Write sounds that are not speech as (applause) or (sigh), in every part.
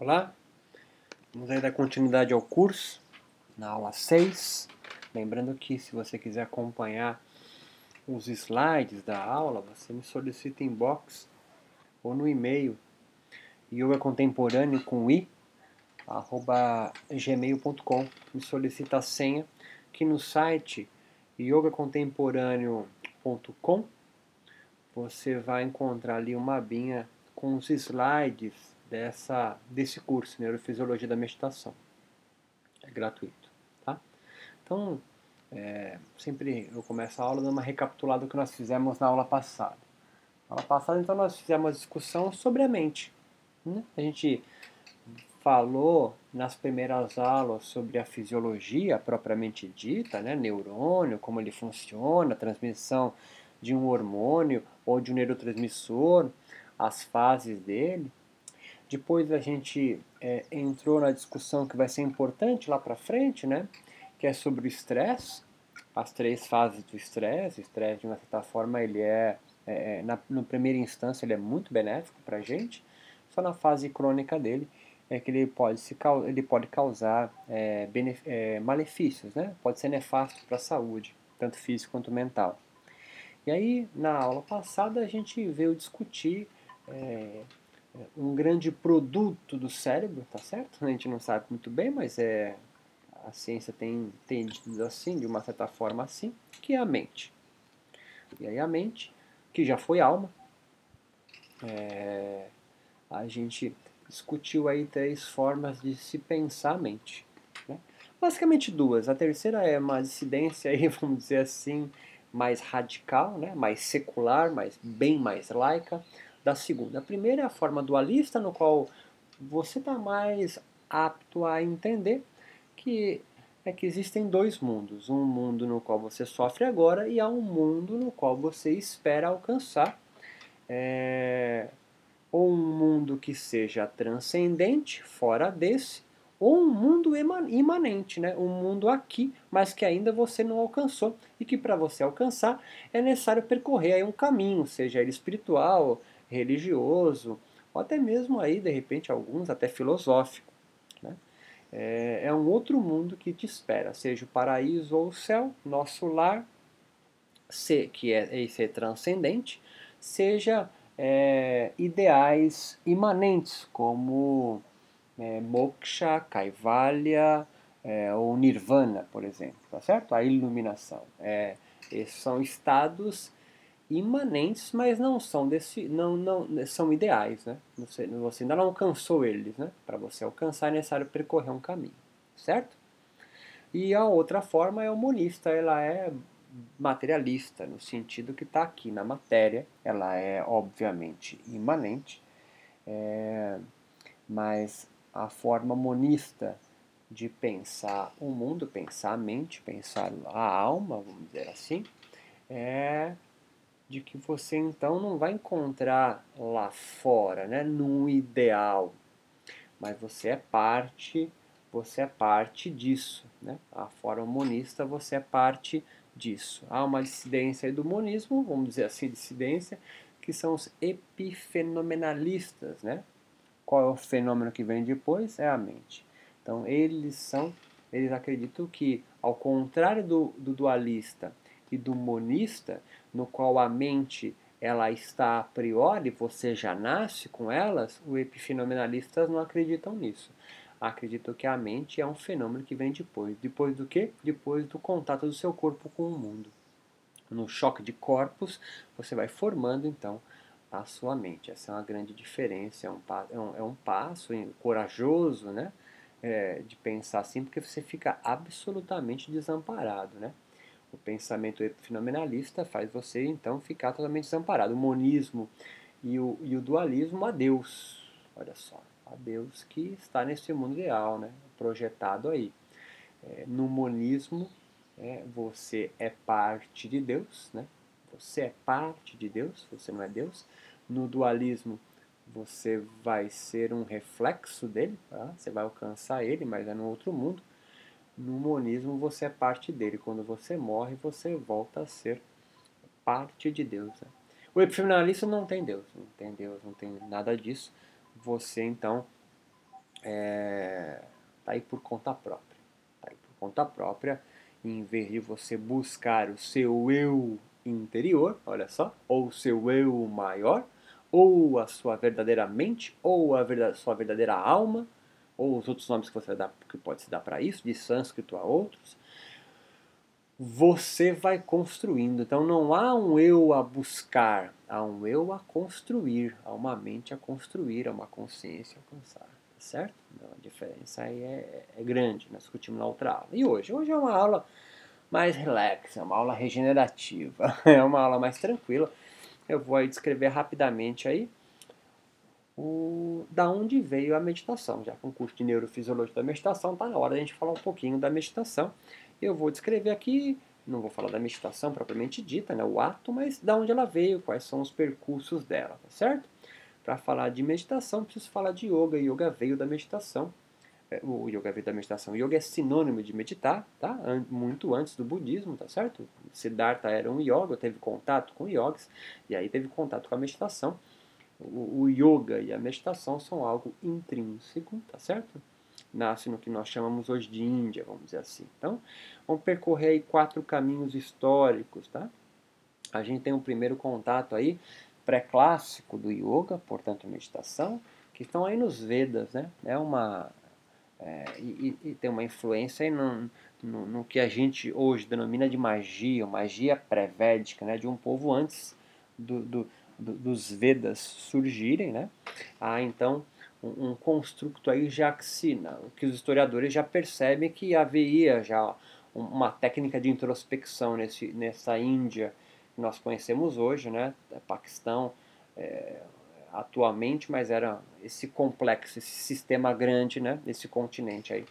Olá, vamos aí dar continuidade ao curso, na aula 6. Lembrando que se você quiser acompanhar os slides da aula, você me solicita inbox ou no e-mail yoga contemporâneo com i arroba gmail.com me solicita a senha que no site yogacontemporâneo.com você vai encontrar ali uma abinha com os slides dessa, desse curso, Neurofisiologia da Meditação. É gratuito, tá? Então, é, sempre eu começo a aula dando uma recapitulada do que nós fizemos na aula passada. Na aula passada, então, nós fizemos uma discussão sobre a mente. Né? A gente falou nas primeiras aulas sobre a fisiologia propriamente dita, né? neurônio, como ele funciona, a transmissão de um hormônio ou de um neurotransmissor, as fases dele. Depois a gente é, entrou na discussão que vai ser importante lá para frente, né? Que é sobre o estresse, as três fases do estresse. O estresse, de uma certa forma, ele é, é, é na, na primeira instância, ele é muito benéfico para a gente. Só na fase crônica dele é que ele pode, se, ele pode causar é, é, malefícios, né? Pode ser nefasto para a saúde, tanto física quanto mental. E aí, na aula passada, a gente veio discutir é, um grande produto do cérebro, tá certo? A gente não sabe muito bem, mas é a ciência tem entendido assim, de uma certa forma assim, que é a mente. E aí a mente, que já foi alma, é, a gente discutiu aí três formas de se pensar a mente. Né? Basicamente duas. A terceira é uma dissidência aí, (laughs) vamos dizer assim, mais radical, né? mais secular, mais, bem mais laica da segunda. A primeira é a forma dualista, no qual você está mais apto a entender que é que existem dois mundos. Um mundo no qual você sofre agora e há um mundo no qual você espera alcançar. É, ou um mundo que seja transcendente, fora desse, ou um mundo imanente, né? um mundo aqui, mas que ainda você não alcançou e que para você alcançar é necessário percorrer aí um caminho, seja ele espiritual, religioso, ou até mesmo aí, de repente, alguns até filosófico. Né? É, é um outro mundo que te espera, seja o paraíso ou o céu, nosso lar, se, que é esse é transcendente, seja é, ideais imanentes, como é, moksha, kaivalya é, ou nirvana, por exemplo, tá certo? A iluminação. É, esses são estados imanentes, mas não são desse, não, não são ideais, né? Você, você ainda não alcançou eles, né? Para você alcançar é necessário percorrer um caminho, certo? E a outra forma é o monista, ela é materialista no sentido que está aqui na matéria, ela é obviamente imanente, é, mas a forma monista de pensar o mundo, pensar a mente, pensar a alma, vamos dizer assim, é de que você então não vai encontrar lá fora, né, num ideal, mas você é parte, você é parte disso, né? A forma monista você é parte disso. Há uma dissidência do monismo, vamos dizer assim, dissidência, que são os epifenomenalistas, né? Qual é o fenômeno que vem depois? É a mente. Então eles são, eles acreditam que, ao contrário do, do dualista e do monista, no qual a mente ela está a priori, você já nasce com elas, os epifenomenalistas não acreditam nisso. Acreditam que a mente é um fenômeno que vem depois. Depois do quê? Depois do contato do seu corpo com o mundo. No choque de corpos, você vai formando então a sua mente. Essa é uma grande diferença, é um, é um, é um passo corajoso né? É, de pensar assim, porque você fica absolutamente desamparado. Né? O pensamento fenomenalista faz você então ficar totalmente desamparado. O monismo e o, e o dualismo a Deus. Olha só, a Deus que está nesse mundo ideal, né? projetado aí. É, no monismo, é, você é parte de Deus, né? você é parte de Deus, você não é Deus. No dualismo, você vai ser um reflexo dele, tá? você vai alcançar ele, mas é no outro mundo no monismo você é parte dele. Quando você morre, você volta a ser parte de Deus. Né? O epifenomenalista não tem Deus, não tem Deus, não tem nada disso. Você então é, tá aí por conta própria. Tá aí por conta própria, em vez de você buscar o seu eu interior, olha só, ou o seu eu maior, ou a sua verdadeira mente, ou a verdade, sua verdadeira alma, ou os outros nomes que você dá, que pode se dar para isso, de sânscrito a outros, você vai construindo. Então não há um eu a buscar, há um eu a construir, há uma mente a construir, há uma consciência a alcançar. Certo? Então, a diferença aí é, é grande, nós discutimos na outra aula. E hoje? Hoje é uma aula mais relax, é uma aula regenerativa, (laughs) é uma aula mais tranquila. Eu vou aí descrever rapidamente aí o, da onde veio a meditação. Já com o curso de neurofisiologia da meditação, está na hora de a gente falar um pouquinho da meditação eu vou descrever aqui, não vou falar da meditação propriamente dita, né, o ato, mas da onde ela veio, quais são os percursos dela, tá certo? Para falar de meditação, preciso falar de yoga. Yoga veio da meditação. É, o yoga veio da meditação. Yoga é sinônimo de meditar, tá? Muito antes do budismo, tá certo? Siddhartha era um yoga, teve contato com yogis, e aí teve contato com a meditação. O, o yoga e a meditação são algo intrínseco, tá certo? nasce no que nós chamamos hoje de Índia, vamos dizer assim. Então, vamos percorrer aí quatro caminhos históricos, tá? A gente tem um primeiro contato aí pré-clássico do yoga, portanto meditação, que estão aí nos Vedas, né? É uma é, e, e, tem uma influência aí no, no, no, que a gente hoje denomina de magia, magia pré-védica, né? De um povo antes do, do, do, dos Vedas surgirem, né? Ah, então um, um construto aí jaxina, que os historiadores já percebem que havia já uma técnica de introspecção nesse, nessa Índia que nós conhecemos hoje, né, é Paquistão é, atualmente, mas era esse complexo, esse sistema grande, né, esse continente aí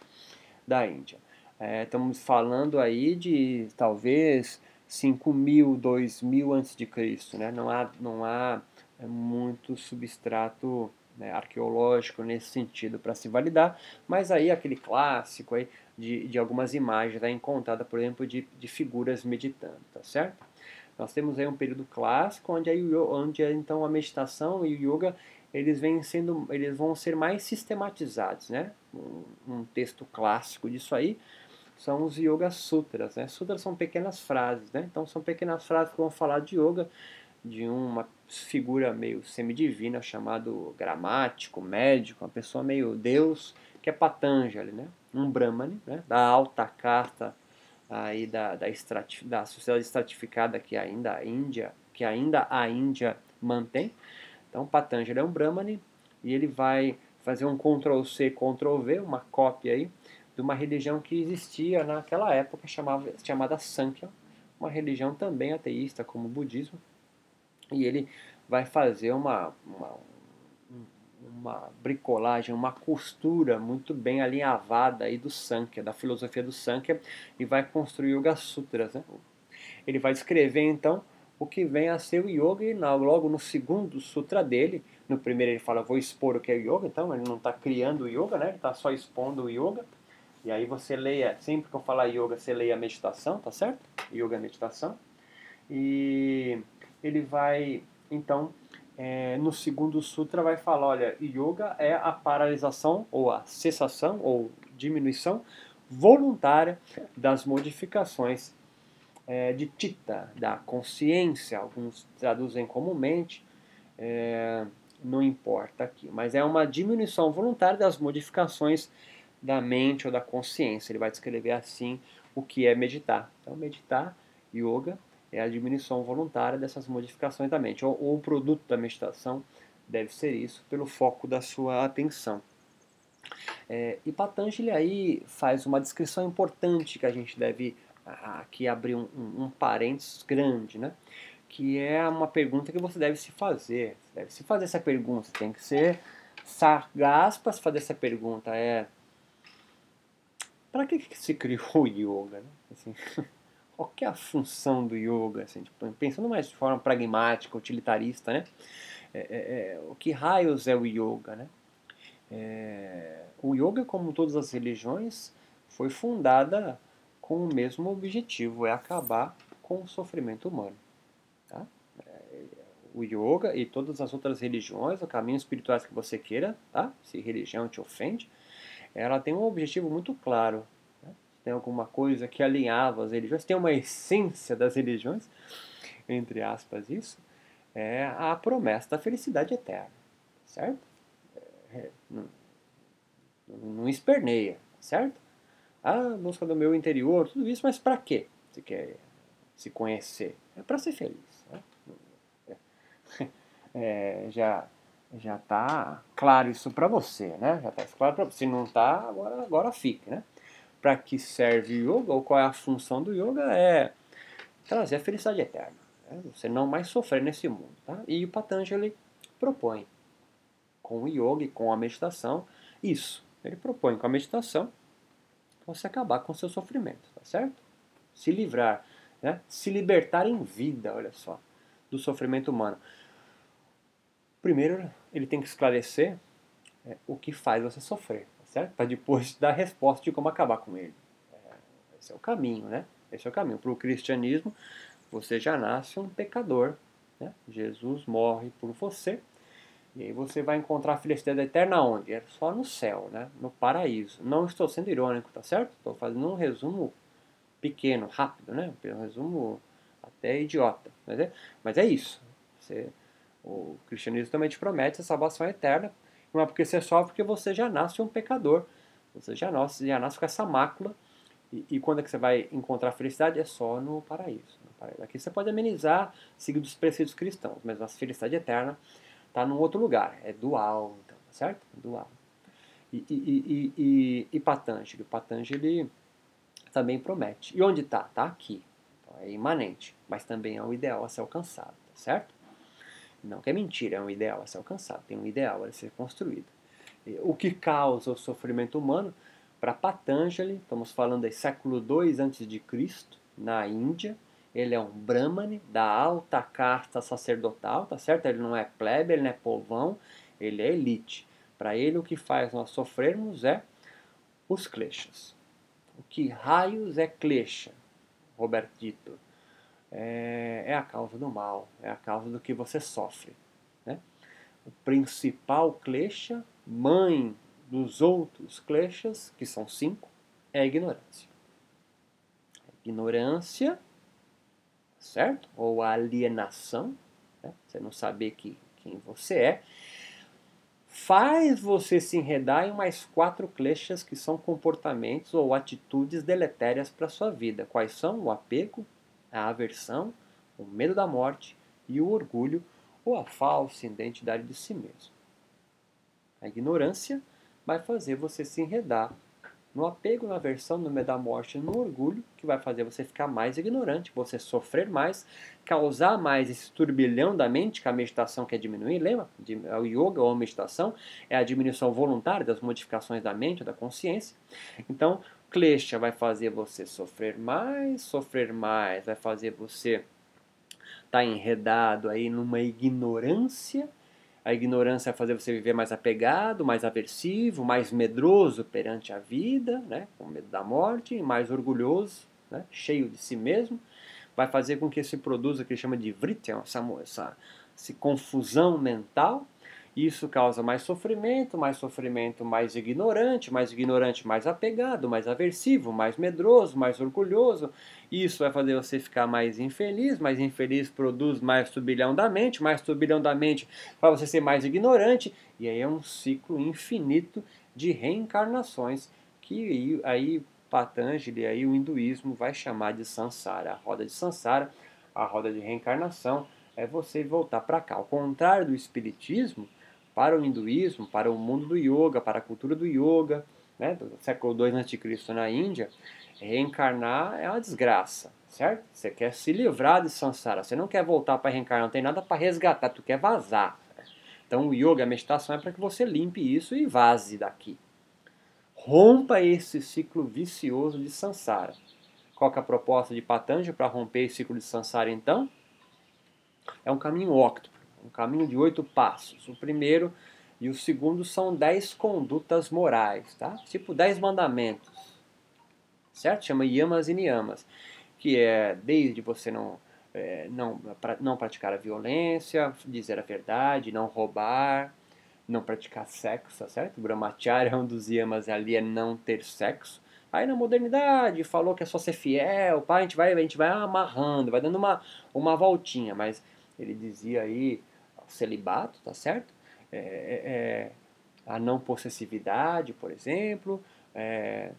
da Índia. É, estamos falando aí de talvez 5 mil, 2 mil antes de Cristo, né? Não há, não há é, muito substrato né, arqueológico nesse sentido para se validar, mas aí aquele clássico aí de, de algumas imagens aí encontrada, por exemplo, de, de figuras meditando, tá certo? Nós temos aí um período clássico onde, aí, onde então a meditação e o yoga eles vêm sendo, eles vão ser mais sistematizados, né? Um, um texto clássico disso aí são os Yoga Sutras, né? Sutras são pequenas frases, né? Então são pequenas frases que vão falar de yoga de uma figura meio semidivina chamado gramático, médico, uma pessoa meio deus, que é Patanjali, né? um Brahmani, né? da alta casta aí da, da, estratif da sociedade estratificada que ainda a Índia, que ainda a Índia mantém. Então Patanjali é um Brahmani e ele vai fazer um Ctrl C, Ctrl V, uma cópia aí de uma religião que existia naquela época chamada, chamada Sankhya, uma religião também ateísta como o budismo, e ele vai fazer uma, uma, uma bricolagem, uma costura muito bem alinhavada aí do Sankhya, da filosofia do Sankhya, e vai construir Yoga Sutras. Né? Ele vai descrever então o que vem a ser o yoga, e logo no segundo sutra dele, no primeiro ele fala, vou expor o que é o yoga, então ele não está criando o yoga, né? ele está só expondo o yoga. E aí você leia, sempre que eu falar yoga, você leia a meditação, tá certo? Yoga é meditação. E ele vai, então, é, no segundo sutra vai falar, olha, yoga é a paralisação ou a cessação ou diminuição voluntária das modificações é, de tita, da consciência, alguns traduzem como mente, é, não importa aqui, mas é uma diminuição voluntária das modificações da mente ou da consciência. Ele vai descrever assim o que é meditar. Então, meditar, yoga, é a diminuição voluntária dessas modificações da mente. Ou, ou o produto da meditação deve ser isso, pelo foco da sua atenção. É, e Patanjali aí faz uma descrição importante que a gente deve aqui abrir um, um, um parênteses grande, né? que é uma pergunta que você deve se fazer. Você deve se fazer essa pergunta, tem que ser sagaz para se fazer essa pergunta. É para que, que se criou o yoga? Né? Assim, (laughs) qual é a função do yoga, assim, tipo, pensando mais de forma pragmática, utilitarista, né? É, é, é, o que raios é o yoga, né? É, o yoga, como todas as religiões, foi fundada com o mesmo objetivo, é acabar com o sofrimento humano. Tá? É, o yoga e todas as outras religiões, ou caminhos espirituais que você queira, tá? Se religião te ofende, ela tem um objetivo muito claro. Né? Tem alguma coisa que alinhava as religiões, tem uma essência das religiões, entre aspas, isso, é a promessa da felicidade eterna, certo? É, não, não esperneia, certo? A busca do meu interior, tudo isso, mas para quê? Você quer se conhecer? É para ser feliz. Né? É, (laughs) já já está claro isso para você, né? Já está claro para você. Se não está, agora, agora fique, né? Para que serve o yoga ou qual é a função do yoga é trazer a felicidade eterna. Né? Você não mais sofrer nesse mundo, tá? E o Patanjali propõe com o yoga e com a meditação isso. Ele propõe com a meditação você acabar com o seu sofrimento, tá certo? Se livrar, né? Se libertar em vida, olha só, do sofrimento humano. Primeiro, ele tem que esclarecer é, o que faz você sofrer, tá certo? Para depois dar a resposta de como acabar com ele. É, esse é o caminho, né? Esse é o caminho. Para o cristianismo, você já nasce um pecador. Né? Jesus morre por você. E aí você vai encontrar a felicidade eterna onde? É só no céu, né? no paraíso. Não estou sendo irônico, tá certo? Estou fazendo um resumo pequeno, rápido, né? Um resumo até idiota. Mas é, mas é isso. Você o cristianismo também te promete a salvação eterna, não é porque você sofre, porque você já nasce um pecador. Você já nasce, já nasce com essa mácula. E, e quando é que você vai encontrar felicidade? É só no paraíso. No paraíso. Aqui você pode amenizar seguindo os preceitos cristãos, mas a felicidade eterna está num outro lugar. É dual, então, tá certo? Dual. E, e, e, e, e Patanjali? Patanjali também promete. E onde está? Está aqui. Então, é imanente, mas também é um ideal a ser alcançado, tá certo? Não que é mentira, é um ideal a ser alcançado, tem um ideal a ser construído. O que causa o sofrimento humano? Para Patanjali, estamos falando aí século II a.C., na Índia, ele é um brahmane da alta casta sacerdotal, tá certo? Ele não é plebe, ele não é povão, ele é elite. Para ele, o que faz nós sofrermos é os kleshas. O que raios é klesha, Robertito? É, é a causa do mal, é a causa do que você sofre. Né? O principal klesha, mãe dos outros kleshas, que são cinco, é a ignorância. A ignorância, certo? Ou alienação, né? você não saber que, quem você é, faz você se enredar em mais quatro kleshas que são comportamentos ou atitudes deletérias para sua vida. Quais são? O apego, a aversão, o medo da morte e o orgulho ou a falsa identidade de si mesmo. A ignorância vai fazer você se enredar no apego, na aversão, no medo da morte, no orgulho, que vai fazer você ficar mais ignorante, você sofrer mais, causar mais esse turbilhão da mente, que a meditação quer diminuir, lembra? O yoga ou a meditação é a diminuição voluntária das modificações da mente, da consciência. Então, Klesha vai fazer você sofrer mais, sofrer mais, vai fazer você estar tá enredado aí numa ignorância. A ignorância vai fazer você viver mais apegado, mais aversivo, mais medroso perante a vida, né? com medo da morte, mais orgulhoso, né? cheio de si mesmo. Vai fazer com que se produza o que chama de vritya, essa, essa, essa confusão mental isso causa mais sofrimento, mais sofrimento, mais ignorante, mais ignorante, mais apegado, mais aversivo, mais medroso, mais orgulhoso. Isso vai fazer você ficar mais infeliz, mais infeliz produz mais turbilhão da mente, mais turbilhão da mente para você ser mais ignorante, e aí é um ciclo infinito de reencarnações que aí Patanjali, aí o hinduísmo vai chamar de Sansara, a roda de Sansara, a roda de reencarnação, é você voltar para cá. Ao contrário do espiritismo, para o hinduísmo, para o mundo do yoga, para a cultura do yoga, né, do século II a.C. na Índia, reencarnar é uma desgraça, certo? Você quer se livrar de samsara, você não quer voltar para reencarnar, não tem nada para resgatar, tu quer vazar. Então o yoga, a meditação é para que você limpe isso e vaze daqui. Rompa esse ciclo vicioso de samsara. Qual é a proposta de Patanjali para romper esse ciclo de samsara então? É um caminho óctuplo um caminho de oito passos. O primeiro e o segundo são dez condutas morais, tá? Tipo dez mandamentos, certo? Chama yamas e niyamas, que é desde você não é, não, pra, não praticar a violência, dizer a verdade, não roubar, não praticar sexo, tá certo? Brahmacharya é (laughs) um dos yamas ali é não ter sexo. Aí na modernidade falou que é só ser fiel, pá, a gente vai, a gente vai amarrando, vai dando uma, uma voltinha, mas ele dizia aí celibato, tá certo? É, é, é a não possessividade, por exemplo, é,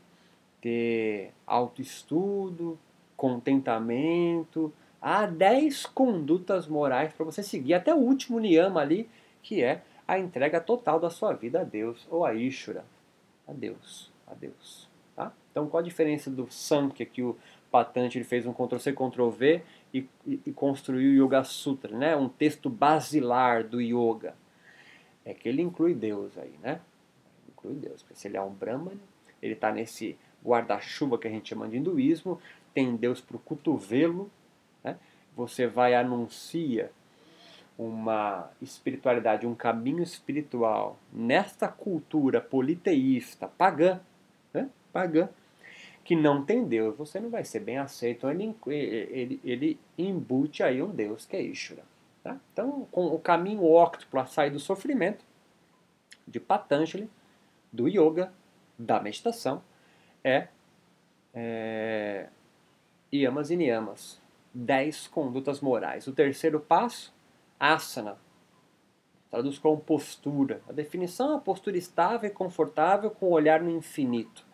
ter autoestudo, contentamento. Há 10 condutas morais para você seguir, até o último niyama ali, que é a entrega total da sua vida a Deus, ou a Ishura, a Deus, a Deus. Tá? Então, qual a diferença do Samkhya que o Patante ele fez um Ctrl-C, Ctrl-V e, e, construiu o Yoga Sutra, né? um texto basilar do Yoga? É que ele inclui Deus aí, né? Inclui Deus, porque se ele é um Brahman, ele está nesse guarda-chuva que a gente chama de hinduísmo, tem Deus para o cotovelo, né? você vai anuncia uma espiritualidade, um caminho espiritual nesta cultura politeísta, pagã, né? pagã, que não tem Deus, você não vai ser bem aceito. Ele, ele, ele embute aí um Deus que é Ishvara. Tá? Então, com o caminho óctuplo a sair do sofrimento, de Patanjali, do yoga, da meditação, é, é yamas e niyamas, dez condutas morais. O terceiro passo, asana, traduz como postura. A definição é postura estável e confortável com o olhar no infinito.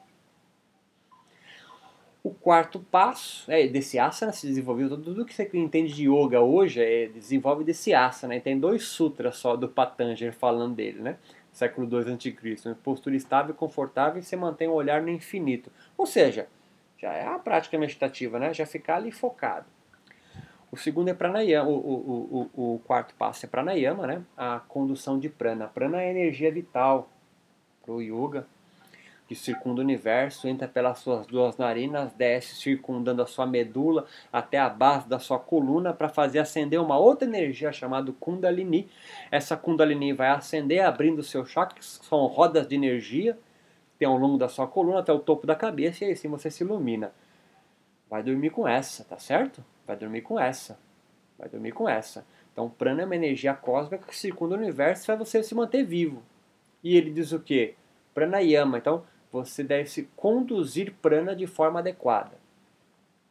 O quarto passo é desse asana se desenvolveu tudo que você entende de yoga hoje é desenvolve desse asana. E tem dois sutras só do Patanjali falando dele, né? Século II a.C. Postura estável e confortável e você mantém o olhar no infinito. Ou seja, já é a prática meditativa, né? Já ficar ali focado. O segundo é pranayama, o, o, o, o quarto passo é pranayama, né? A condução de prana. Prana é energia vital para o yoga que circunda o universo, entra pelas suas duas narinas, desce circundando a sua medula até a base da sua coluna para fazer acender uma outra energia chamada Kundalini. Essa Kundalini vai acender abrindo seus chakras, que são rodas de energia, tem ao longo da sua coluna até o topo da cabeça e aí sim você se ilumina. Vai dormir com essa, tá certo? Vai dormir com essa. Vai dormir com essa. Então, prana é uma energia cósmica que circunda o universo faz você se manter vivo. E ele diz o quê? Pranayama. Então, você deve se conduzir prana de forma adequada.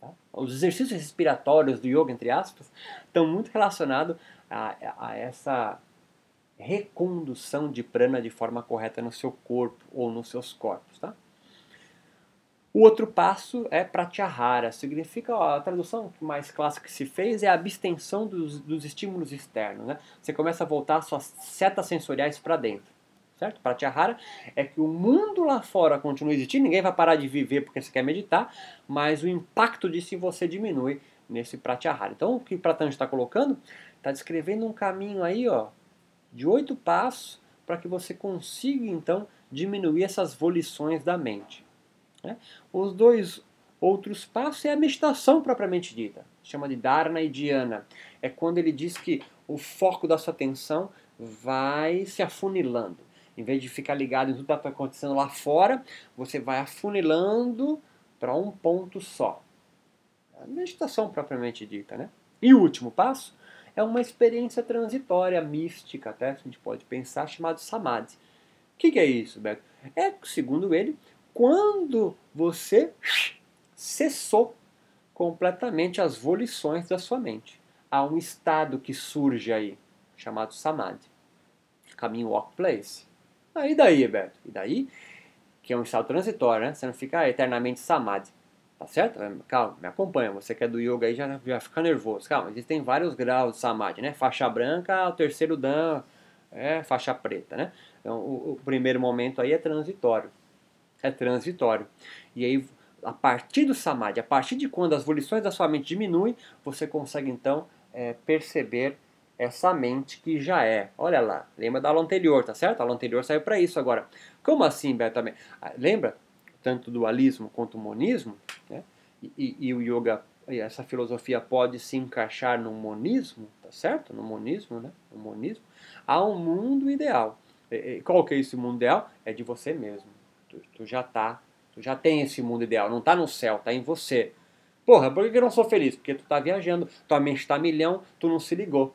Tá? Os exercícios respiratórios do yoga, entre aspas, estão muito relacionados a, a essa recondução de prana de forma correta no seu corpo ou nos seus corpos. Tá? O outro passo é pratyahara, significa ó, a tradução mais clássica que se fez é a abstenção dos, dos estímulos externos. Né? Você começa a voltar suas setas sensoriais para dentro certo? Pratyahara é que o mundo lá fora continua existindo, ninguém vai parar de viver porque você quer meditar, mas o impacto disso em você diminui nesse Pratyahara. Então, o que Patanjali está colocando? Está descrevendo um caminho aí, ó, de oito passos para que você consiga, então, diminuir essas volições da mente. Né? Os dois outros passos é a meditação propriamente dita, chama de Dharana e Dhyana. É quando ele diz que o foco da sua atenção vai se afunilando. Em vez de ficar ligado em tudo que está acontecendo lá fora, você vai afunilando para um ponto só. A meditação propriamente dita, né? E o último passo é uma experiência transitória, mística, até a gente pode pensar, chamado samadhi. O que, que é isso, Beto? É, segundo ele, quando você cessou completamente as volições da sua mente. Há um estado que surge aí, chamado samadhi, caminho walk place. Aí daí, Beto? E daí? Que é um estado transitório, né? Você não fica eternamente samadhi. Tá certo? Calma, me acompanha. Você que é do yoga aí já, já fica nervoso. Calma, existem vários graus de samadhi, né? Faixa branca, o terceiro dan é faixa preta, né? Então, o, o primeiro momento aí é transitório. É transitório. E aí, a partir do samadhi, a partir de quando as volições da sua mente diminuem, você consegue então é, perceber essa mente que já é. Olha lá, lembra da aula anterior, tá certo? A aula anterior saiu para isso agora. Como assim, Beto? Ah, lembra? Tanto dualismo quanto monismo, né? E, e, e o yoga, essa filosofia pode se encaixar no monismo, tá certo? No monismo, né? No monismo. Há um mundo ideal. E, qual que é esse mundo ideal? É de você mesmo. Tu, tu já tá, tu já tem esse mundo ideal. Não tá no céu, tá em você. Porra, por que eu não sou feliz? Porque tu tá viajando, tua mente tá milhão, tu não se ligou.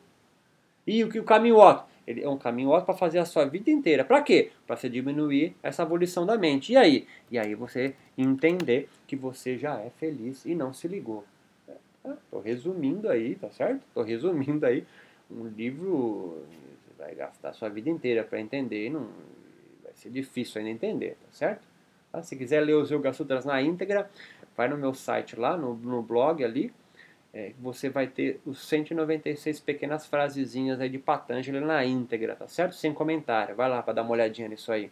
E o que o caminho ótimo? Ele é um caminho ótimo para fazer a sua vida inteira. Para quê? Para você diminuir essa abolição da mente. E aí? E aí você entender que você já é feliz e não se ligou. Estou resumindo aí, tá certo? Estou resumindo aí um livro. Você vai gastar a sua vida inteira para entender. Não, vai ser difícil ainda entender, tá certo? Tá? Se quiser ler os Yoga Sutras na íntegra, vai no meu site lá, no, no blog ali, é, você vai ter os 196 pequenas frasezinhas aí de Patanjali na íntegra, tá certo? Sem comentário. Vai lá para dar uma olhadinha nisso aí.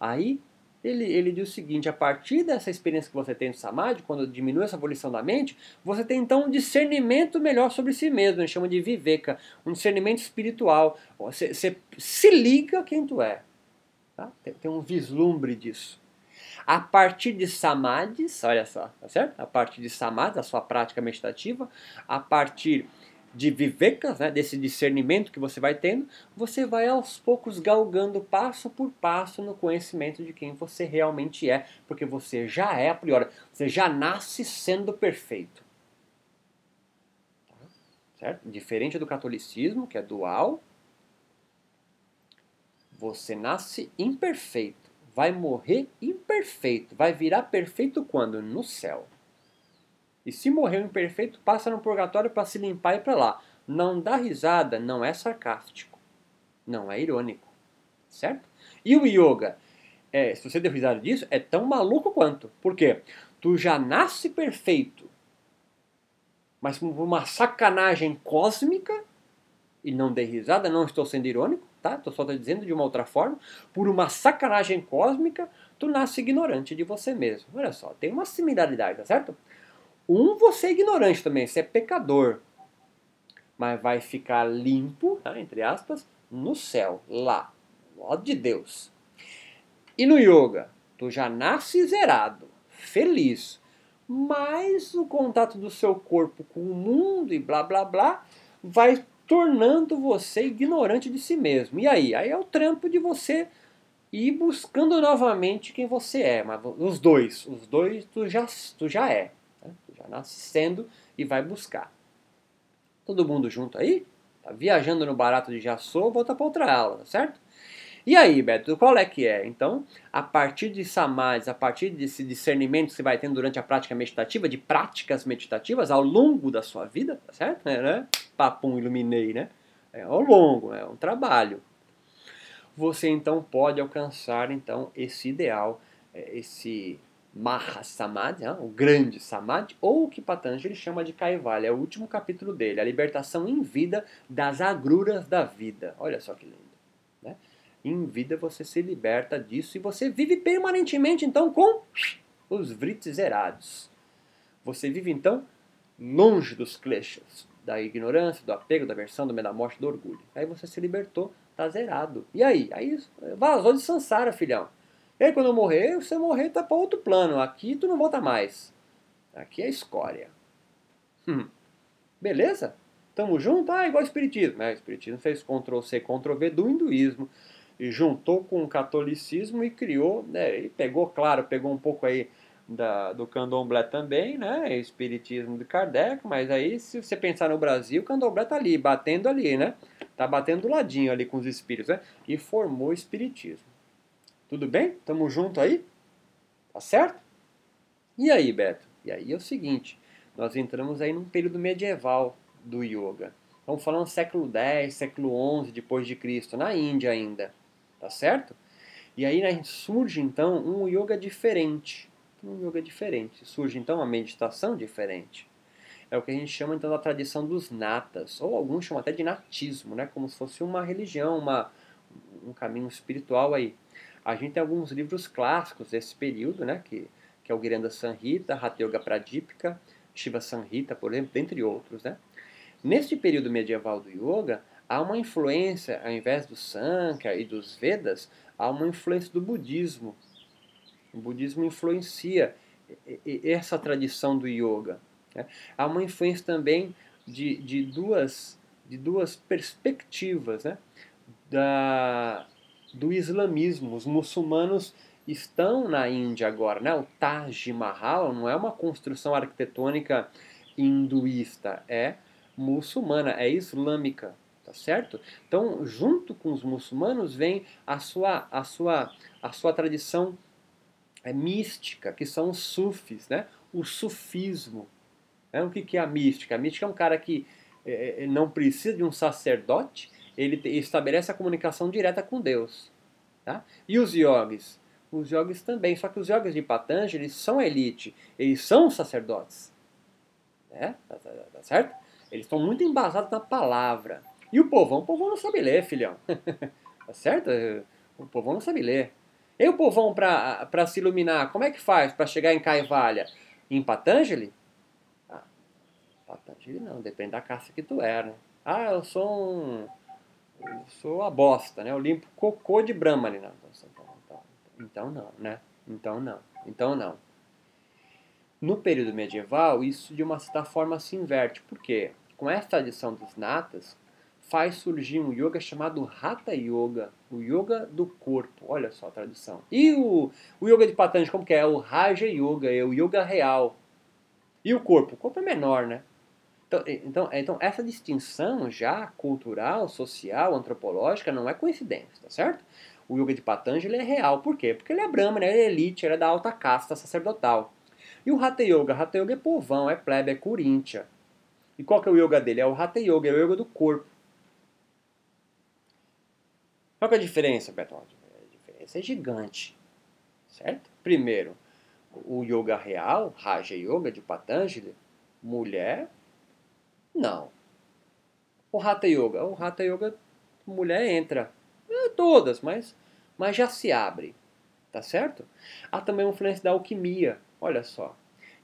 Aí ele, ele diz o seguinte: a partir dessa experiência que você tem do Samadhi, quando diminui essa abolição da mente, você tem então um discernimento melhor sobre si mesmo. Gente chama de viveka, um discernimento espiritual. Você, você se liga quem tu é. Tá? Tem, tem um vislumbre disso. A partir de samadhis, olha só, tá certo? A partir de samadhis, a sua prática meditativa, a partir de vivekas, né, desse discernimento que você vai tendo, você vai aos poucos galgando passo por passo no conhecimento de quem você realmente é, porque você já é a priori, você já nasce sendo perfeito. Certo? Diferente do catolicismo, que é dual, você nasce imperfeito vai morrer imperfeito. Vai virar perfeito quando? No céu. E se morreu imperfeito, passa no purgatório para se limpar e para lá. Não dá risada, não é sarcástico. Não é irônico. Certo? E o yoga? É, se você deu risada disso, é tão maluco quanto. Por quê? Tu já nasce perfeito, mas por uma sacanagem cósmica, e não dei risada, não estou sendo irônico, tá? Tô só dizendo de uma outra forma, por uma sacanagem cósmica, tu nasce ignorante de você mesmo. Olha só, tem uma similaridade, tá certo? Um, você é ignorante também, você é pecador. Mas vai ficar limpo, tá? entre aspas, no céu, lá, lado de Deus. E no yoga, tu já nasce zerado, feliz, mas o contato do seu corpo com o mundo e blá blá blá vai tornando você ignorante de si mesmo. E aí? Aí é o trampo de você ir buscando novamente quem você é. Mas os dois, os dois tu já, tu já é. Né? Tu já nasce sendo e vai buscar. Todo mundo junto aí? Tá viajando no barato de já sou, volta para outra aula, certo? E aí, Beto, qual é que é? Então, a partir de samadhis, a partir desse discernimento que você vai tendo durante a prática meditativa, de práticas meditativas ao longo da sua vida, tá certo? É, né? Papum, iluminei, né? É ao longo, é um trabalho. Você então pode alcançar então esse ideal, é, esse Maha Samadhi, né? o grande Samadhi, ou o que Patanjali chama de Kaivalya, é o último capítulo dele, a libertação em vida das agruras da vida. Olha só que lindo em vida você se liberta disso e você vive permanentemente então com os vritis zerados. Você vive então longe dos kleshas, da ignorância, do apego, da aversão, do medo da morte, do orgulho. Aí você se libertou, tá zerado. E aí? Aí vazou de Sansara, filhão. E aí quando eu morrer, você morrer tá para outro plano. Aqui tu não volta mais. Aqui é escória. Hum. Beleza? Tamo junto? Ah, igual o Espiritismo. É, o Espiritismo fez Ctrl-C, Ctrl-V do hinduísmo e juntou com o catolicismo e criou, né, e pegou, claro, pegou um pouco aí da, do candomblé também, né, espiritismo de Kardec, mas aí se você pensar no Brasil, o candomblé tá ali, batendo ali, né, tá batendo do ladinho ali com os espíritos, né, e formou o espiritismo. Tudo bem? Tamo junto aí? Tá certo? E aí, Beto? E aí é o seguinte, nós entramos aí num período medieval do yoga. Estamos falando século X, século XI depois de Cristo, na Índia ainda tá certo? E aí né, surge então um yoga diferente, um yoga diferente, surge então uma meditação diferente. É o que a gente chama então da tradição dos natas, ou alguns chamam até de natismo, né? como se fosse uma religião, uma, um caminho espiritual aí. A gente tem alguns livros clássicos desse período, né? que, que é o Giranda Sanhita, Hatha Yoga Pradipika, Shiva Sanhita, por exemplo, dentre outros. Né? Neste período medieval do yoga, há uma influência, ao invés do Sankhya e dos Vedas, há uma influência do budismo. O budismo influencia essa tradição do yoga. Né? Há uma influência também de, de, duas, de duas perspectivas né? da, do islamismo. Os muçulmanos estão na Índia agora. Né? O Taj Mahal não é uma construção arquitetônica hinduísta, é muçulmana, é islâmica, tá certo? Então, junto com os muçulmanos vem a sua a sua a sua tradição é, mística, que são os sufis, né? O sufismo. Né? O que, que é a mística? A mística é um cara que é, é não precisa de um sacerdote, ele estabelece a comunicação direta com Deus. Tá? E os yogis? Os yogis também, só que os yogis de Patanjali são elite, eles são sacerdotes. Né? Tá, tá, tá certo? Eles estão muito embasados na palavra. E o povão? O povão não sabe ler, filhão. (laughs) tá certo? O povão não sabe ler. E o povão, para se iluminar, como é que faz para chegar em Caivalha? Em Patanjali? Ah, Patanjali não, depende da caça que tu é, né? Ah, eu sou um. Eu sou a bosta, né? Eu limpo cocô de Brahma ali. Não, então, então, não, né? Então não. Então não. No período medieval, isso de uma certa forma se inverte. Por quê? Com essa tradição dos natas, faz surgir um yoga chamado Hatha Yoga, o yoga do corpo. Olha só a tradução. E o, o yoga de Patanjali, como que é? O Raja Yoga, é o yoga real. E o corpo? O corpo é menor, né? Então, então, então essa distinção já cultural, social, antropológica não é coincidência, tá certo? O yoga de Patanjali é real. Por quê? Porque ele é brahma, né? ele é elite, ele é da alta casta sacerdotal. E o Hatha Yoga? Hatha Yoga é povão, é plebe, é coríntia. E qual que é o yoga dele? É o Hatha Yoga, é o yoga do corpo. Qual é a diferença, Beto? A diferença é gigante, certo? Primeiro, o yoga real, Raja Yoga de Patanjali, mulher, não. O Hatha Yoga, o Hatha Yoga, mulher entra, é, todas, mas, mas já se abre, tá certo? Há também uma influência da alquimia, olha só.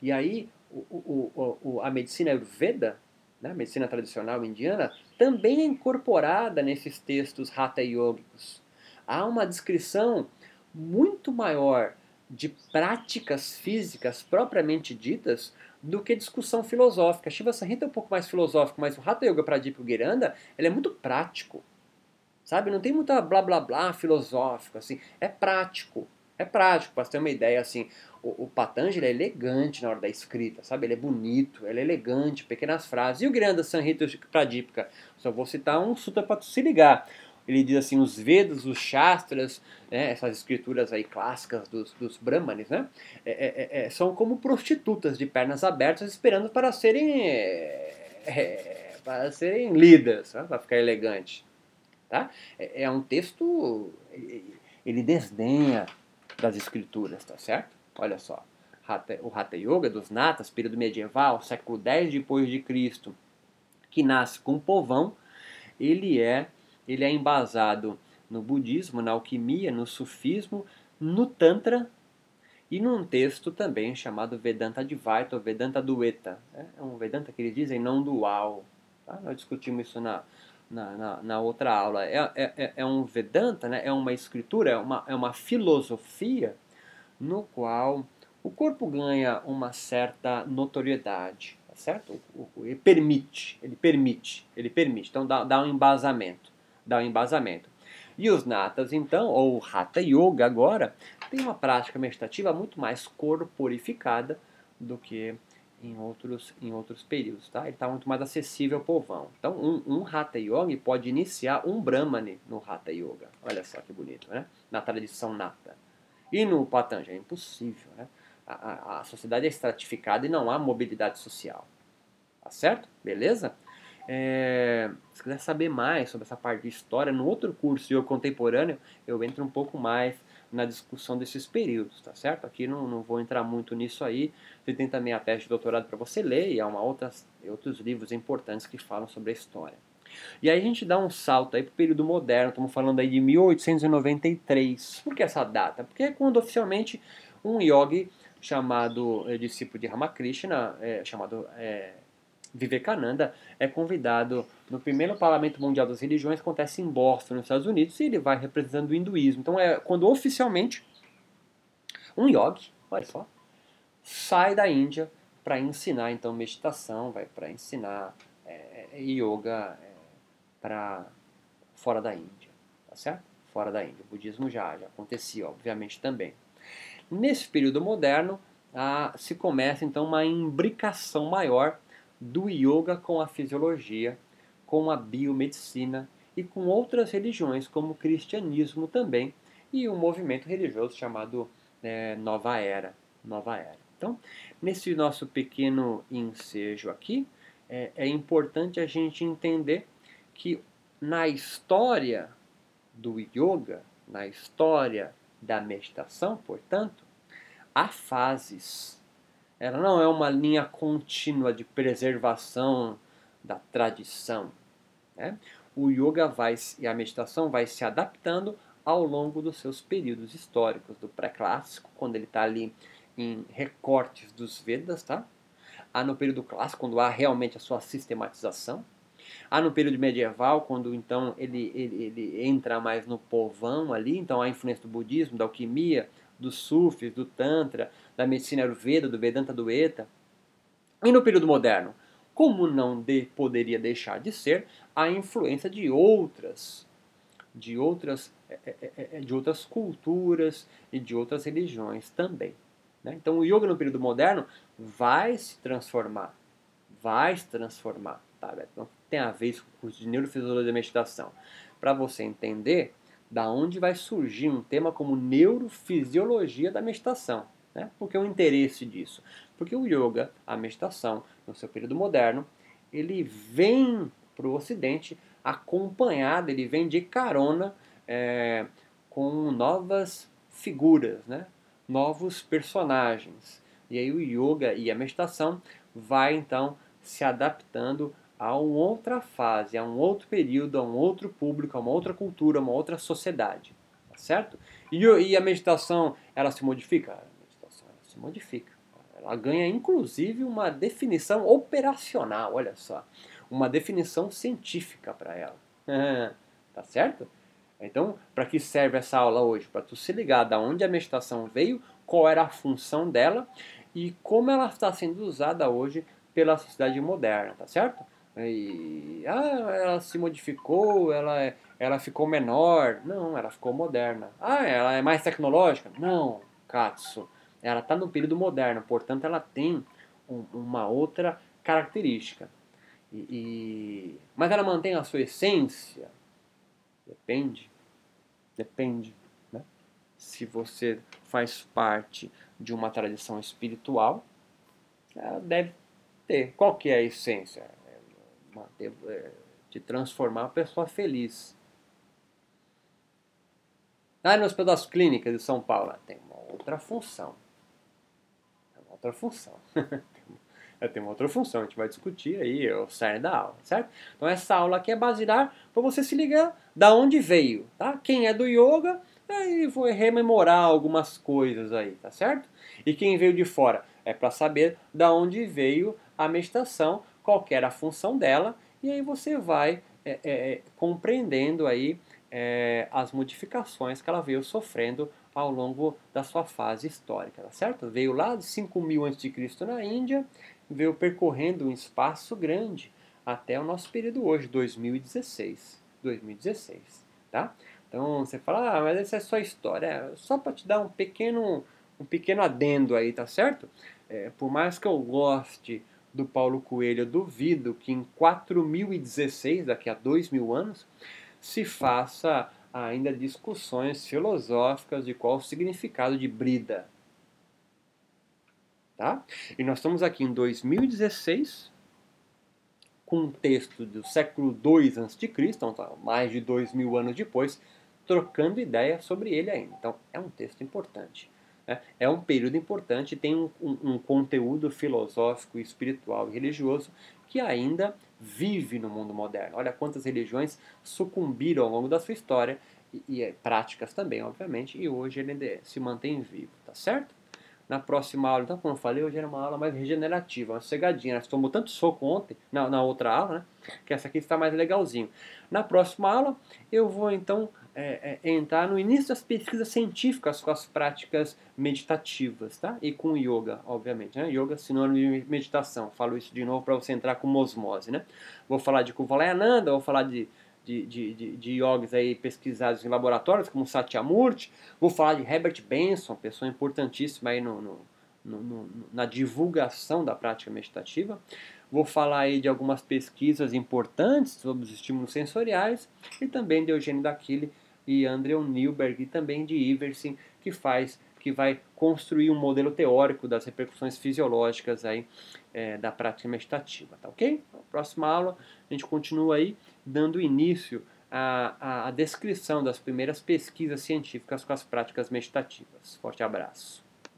E aí, o, o, o, a medicina Ayurveda, né, a medicina tradicional indiana, também é incorporada nesses textos Hatha Yogicos. Há uma descrição muito maior de práticas físicas propriamente ditas do que discussão filosófica. Shiva Samhita é um pouco mais filosófico, mas o Hatha Yoga Pradipika Giranda ele é muito prático. Sabe? Não tem muita blá blá blá filosófico assim, é prático. É prático, para você ter uma ideia assim, o, o Patanjali é elegante na hora da escrita, sabe? Ele é bonito, ele é elegante, pequenas frases. E o Granda Sanhita Pradipika? Só vou citar um sutra para se ligar. Ele diz assim, os Vedas, os Shastras, né, essas escrituras aí clássicas dos, dos Brahmanes, né, é, é, é, é são como prostitutas de pernas abertas esperando para serem, é, é, para serem lidas, né, para ficar elegante. Tá? É, um texto, ele desdenha das escrituras, tá certo? Olha só, o Hatha Yoga dos Natas, período medieval, século X depois de Cristo, que nasce com o povão, ele é, ele é embasado no budismo, na alquimia, no sufismo, no tantra e num texto também chamado Vedanta Advaita ou Vedanta Dueta. É um Vedanta que eles dizem não dual. Tá? Nós discutimos isso na, na, na, na outra aula. É, é, é, é um Vedanta, né? é uma escritura, é uma, é uma filosofia no qual o corpo ganha uma certa notoriedade, tá certo? Ele permite, ele permite, ele permite. Então dá, dá um embasamento, dá um embasamento. E os natas, então, ou Hatha Yoga agora, tem uma prática meditativa muito mais corporificada do que em outros, em outros períodos, tá? Ele está muito mais acessível ao povão. Então, um, um Hatha Yoga pode iniciar um Brahmane no Hatha Yoga. Olha só que bonito, né? Na tradição nata. E no Patanjali é impossível, né? A, a, a, sociedade é estratificada e não há mobilidade social. Tá certo? Beleza? É, se quiser saber mais sobre essa parte de história, no outro curso de contemporâneo, eu entro um pouco mais na discussão desses períodos, tá certo? Aqui não, não vou entrar muito nisso aí. Você tem também a tese de doutorado para você ler e há uma outras, outros livros importantes que falam sobre a história. E aí a gente dá um salto aí para o período moderno, estamos falando aí de 1893. Por que essa data? Porque é quando oficialmente um yogi chamado é, discípulo de Ramakrishna, é, chamado é, Vivekananda, é convidado no primeiro Parlamento Mundial das Religiões, acontece em Boston, nos Estados Unidos, e ele vai representando o hinduísmo. Então é quando oficialmente um yogi, olha só, sai da Índia para ensinar então meditação, vai para ensinar é, yoga, é, para fora da Índia, tá certo? Fora da Índia. O budismo já, já acontecia, obviamente, também. Nesse período moderno, ah, se começa então uma imbricação maior do yoga com a fisiologia, com a biomedicina e com outras religiões, como o cristianismo também, e um movimento religioso chamado é, Nova Era. Nova Era. Então, nesse nosso pequeno ensejo aqui, é, é importante a gente entender que na história do yoga, na história da meditação, portanto, há fases. Ela não é uma linha contínua de preservação da tradição. Né? O yoga vai e a meditação vai se adaptando ao longo dos seus períodos históricos, do pré-clássico, quando ele está ali em recortes dos Vedas, tá? Há no período clássico, quando há realmente a sua sistematização. Há no período medieval, quando então ele, ele, ele entra mais no povão ali, então há a influência do budismo, da alquimia, dos sufis, do tantra, da medicina ayurveda, do vedanta dueta. E no período moderno, como não de, poderia deixar de ser, a influência de outras, de outras, é, é, é, de outras culturas e de outras religiões também. Né? Então o yoga no período moderno vai se transformar, vai se transformar. Tá, Então tem a ver com o curso de neurofisiologia da meditação. Para você entender da onde vai surgir um tema como neurofisiologia da meditação. Né? Por que o interesse disso? Porque o yoga, a meditação, no seu período moderno, ele vem para o Ocidente acompanhado, ele vem de carona é, com novas figuras, né? novos personagens. E aí o yoga e a meditação vai então se adaptando a uma outra fase, a um outro período, a um outro público, a uma outra cultura, a uma outra sociedade, tá certo? E, e a meditação, ela se modifica? A meditação ela se modifica. Ela ganha inclusive uma definição operacional, olha só, uma definição científica para ela. (laughs) tá certo? Então, para que serve essa aula hoje? Para tu se ligar da onde a meditação veio, qual era a função dela e como ela está sendo usada hoje pela sociedade moderna, tá certo? E, ah, ela se modificou, ela, ela ficou menor. Não, ela ficou moderna. Ah, ela é mais tecnológica? Não, Katsu. Ela está no período moderno, portanto ela tem um, uma outra característica. E, e, mas ela mantém a sua essência? Depende. Depende. Né? Se você faz parte de uma tradição espiritual, ela deve ter. Qual que é a essência? É, é, de transformar a pessoa feliz. Ah, no Hospital das Clínicas de São Paulo tem uma outra função. Tem uma outra função. (laughs) tem uma outra função, a gente vai discutir aí o cerne da aula, certo? Então essa aula aqui é baseada para você se ligar da onde veio, tá? Quem é do yoga, aí vou rememorar algumas coisas aí, tá certo? E quem veio de fora é para saber da onde veio a meditação, qual era a função dela, e aí você vai é, é, é, compreendendo aí é, as modificações que ela veio sofrendo ao longo da sua fase histórica, tá certo? Veio lá de 5000 a.C. na Índia, veio percorrendo um espaço grande até o nosso período hoje, 2016. 2016, tá? Então você fala, ah, mas essa é só história. É só para te dar um pequeno, um pequeno adendo aí, tá certo? É, por mais que eu goste do Paulo Coelho, eu duvido que em 4016, daqui a dois mil anos, se faça ainda discussões filosóficas de qual o significado de Brida. Tá? E nós estamos aqui em 2016, com um texto do século II a.C., então tá, mais de dois mil anos depois, trocando ideia sobre ele ainda. Então é um texto importante. Né? É um período importante, tem um, um, um conteúdo filosófico, espiritual e religioso que ainda vive no mundo moderno. Olha quantas religiões sucumbiram ao longo da sua história e, e é, práticas também, obviamente, e hoje ele se mantém vivo, tá certo? Na próxima aula, então, como eu falei, hoje era uma aula mais regenerativa, uma cegadinha. Nós tomou tanto soco ontem, na, na outra aula, né? Que essa aqui está mais legalzinho. Na próxima aula, eu vou então é, é, entrar no início das pesquisas científicas com as práticas meditativas, tá? E com yoga, obviamente, né? Yoga sinônimo de meditação. Falo isso de novo para você entrar com osmose, né? Vou falar de Kuvalayananda, vou falar de de, de, de, de yogis aí pesquisados em laboratórios, como Satyamurti. Vou falar de Herbert Benson, pessoa importantíssima aí no, no, no, no na divulgação da prática meditativa. Vou falar aí de algumas pesquisas importantes sobre os estímulos sensoriais e também de Eugênio Daquile e Andrew Newberg e também de Iverson, que faz que vai construir um modelo teórico das repercussões fisiológicas aí é, da prática meditativa, tá ok? Na próxima aula a gente continua aí dando início à, à, à descrição das primeiras pesquisas científicas com as práticas meditativas. Forte abraço.